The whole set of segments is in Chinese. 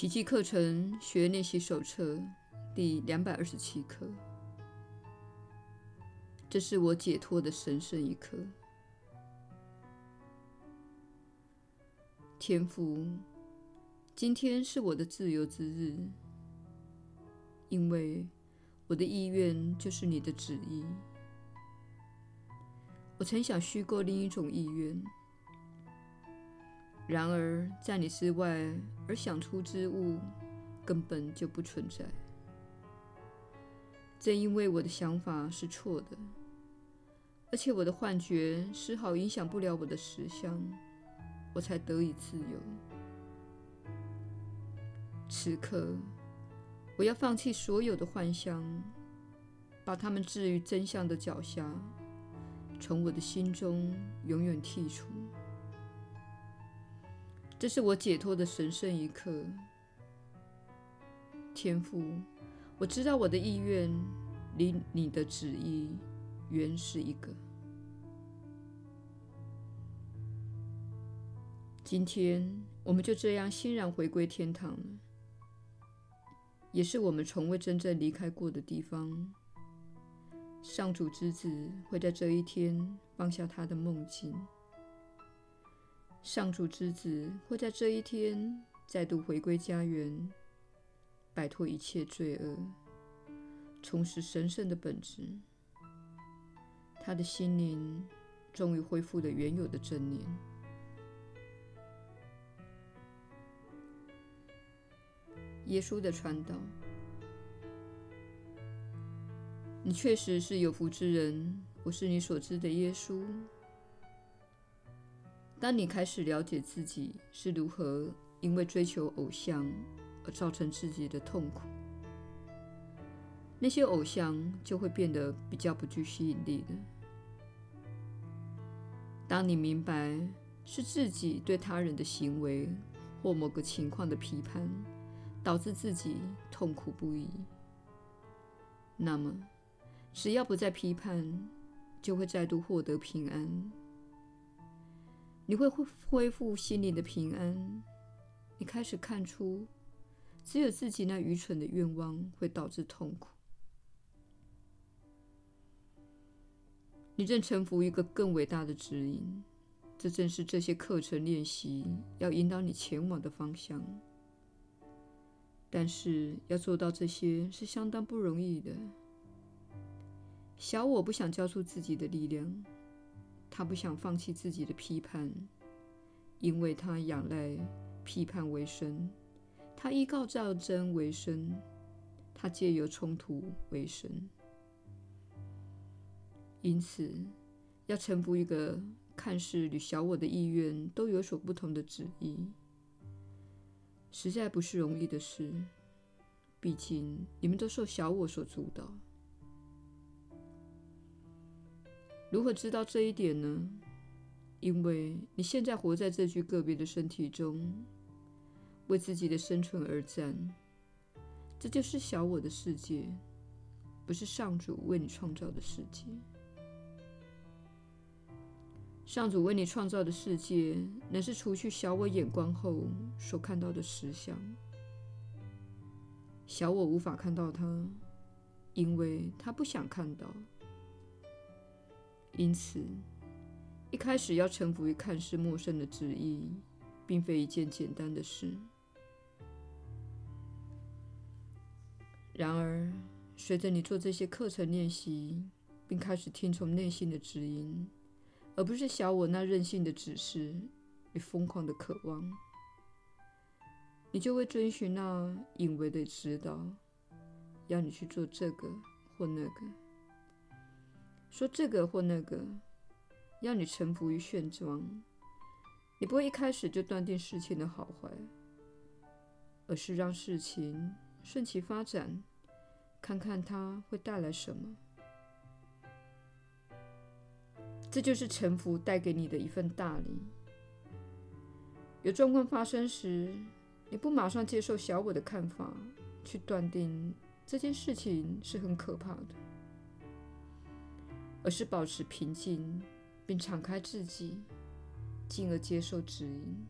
奇迹课程学练习手册第两百二十七课。这是我解脱的神圣一刻。天父，今天是我的自由之日，因为我的意愿就是你的旨意。我曾想虚构另一种意愿，然而在你之外而想出之物根本就不存在。正因为我的想法是错的。而且我的幻觉丝毫影响不了我的实相，我才得以自由。此刻，我要放弃所有的幻象，把它们置于真相的脚下，从我的心中永远剔除。这是我解脱的神圣一刻。天父，我知道我的意愿离你的旨意原是一个。今天我们就这样欣然回归天堂了，也是我们从未真正离开过的地方。上主之子会在这一天放下他的梦境，上主之子会在这一天再度回归家园，摆脱一切罪恶，重拾神圣的本质。他的心灵终于恢复了原有的正念。耶稣的传导，你确实是有福之人。我是你所知的耶稣。当你开始了解自己是如何因为追求偶像而造成自己的痛苦，那些偶像就会变得比较不具吸引力的。当你明白是自己对他人的行为或某个情况的批判，导致自己痛苦不已，那么只要不再批判，就会再度获得平安。你会恢复心灵的平安。你开始看出，只有自己那愚蠢的愿望会导致痛苦。你正臣服一个更伟大的指引，这正是这些课程练习要引导你前往的方向。但是要做到这些是相当不容易的。小我不想交出自己的力量，他不想放弃自己的批判，因为他仰赖批判为生，他依靠战争为生，他借由冲突为生。因此，要臣服一个看似与小我的意愿都有所不同的旨意，实在不是容易的事。毕竟，你们都受小我所主导。如何知道这一点呢？因为你现在活在这具个别的身体中，为自己的生存而战。这就是小我的世界，不是上主为你创造的世界。上主为你创造的世界，乃是除去小我眼光后所看到的实相。小我无法看到它，因为它不想看到。因此，一开始要臣服于看似陌生的旨意，并非一件简单的事。然而，随着你做这些课程练习，并开始听从内心的指引，而不是小我那任性的指示与疯狂的渴望，你就会遵循那隐微的指导，要你去做这个或那个，说这个或那个，要你臣服于现状。你不会一开始就断定事情的好坏，而是让事情顺其发展，看看它会带来什么。这就是臣服带给你的一份大礼。有状况发生时，你不马上接受小我的看法，去断定这件事情是很可怕的，而是保持平静，并敞开自己，进而接受指引。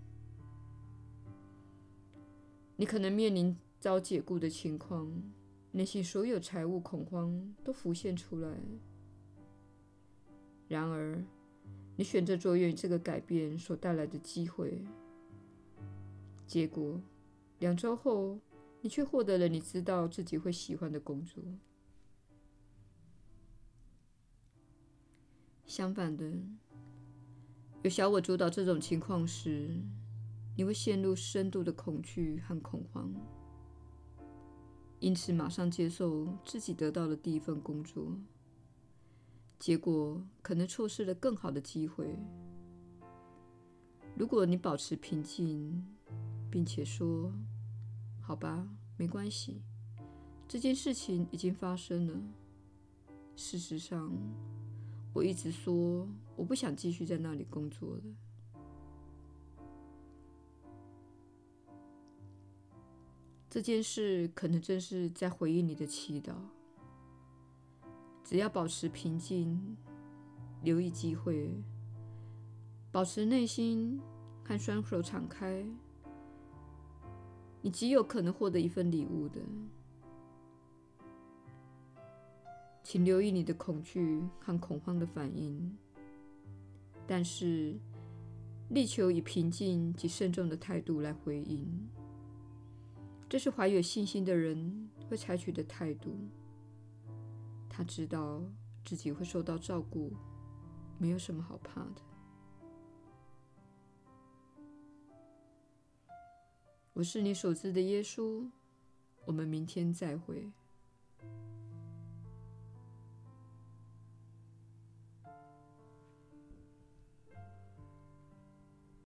你可能面临遭解雇的情况，内心所有财务恐慌都浮现出来。然而，你选择着眼于这个改变所带来的机会，结果两周后，你却获得了你知道自己会喜欢的工作。相反的，有小我主导这种情况时，你会陷入深度的恐惧和恐慌，因此马上接受自己得到的第一份工作。结果可能错失了更好的机会。如果你保持平静，并且说：“好吧，没关系，这件事情已经发生了。事实上，我一直说我不想继续在那里工作了。”这件事可能正是在回应你的祈祷。只要保持平静，留意机会，保持内心和双手敞开，你极有可能获得一份礼物的。请留意你的恐惧和恐慌的反应，但是力求以平静及慎重的态度来回应。这是怀有信心的人会采取的态度。他知道自己会受到照顾，没有什么好怕的。我是你所知的耶稣，我们明天再会。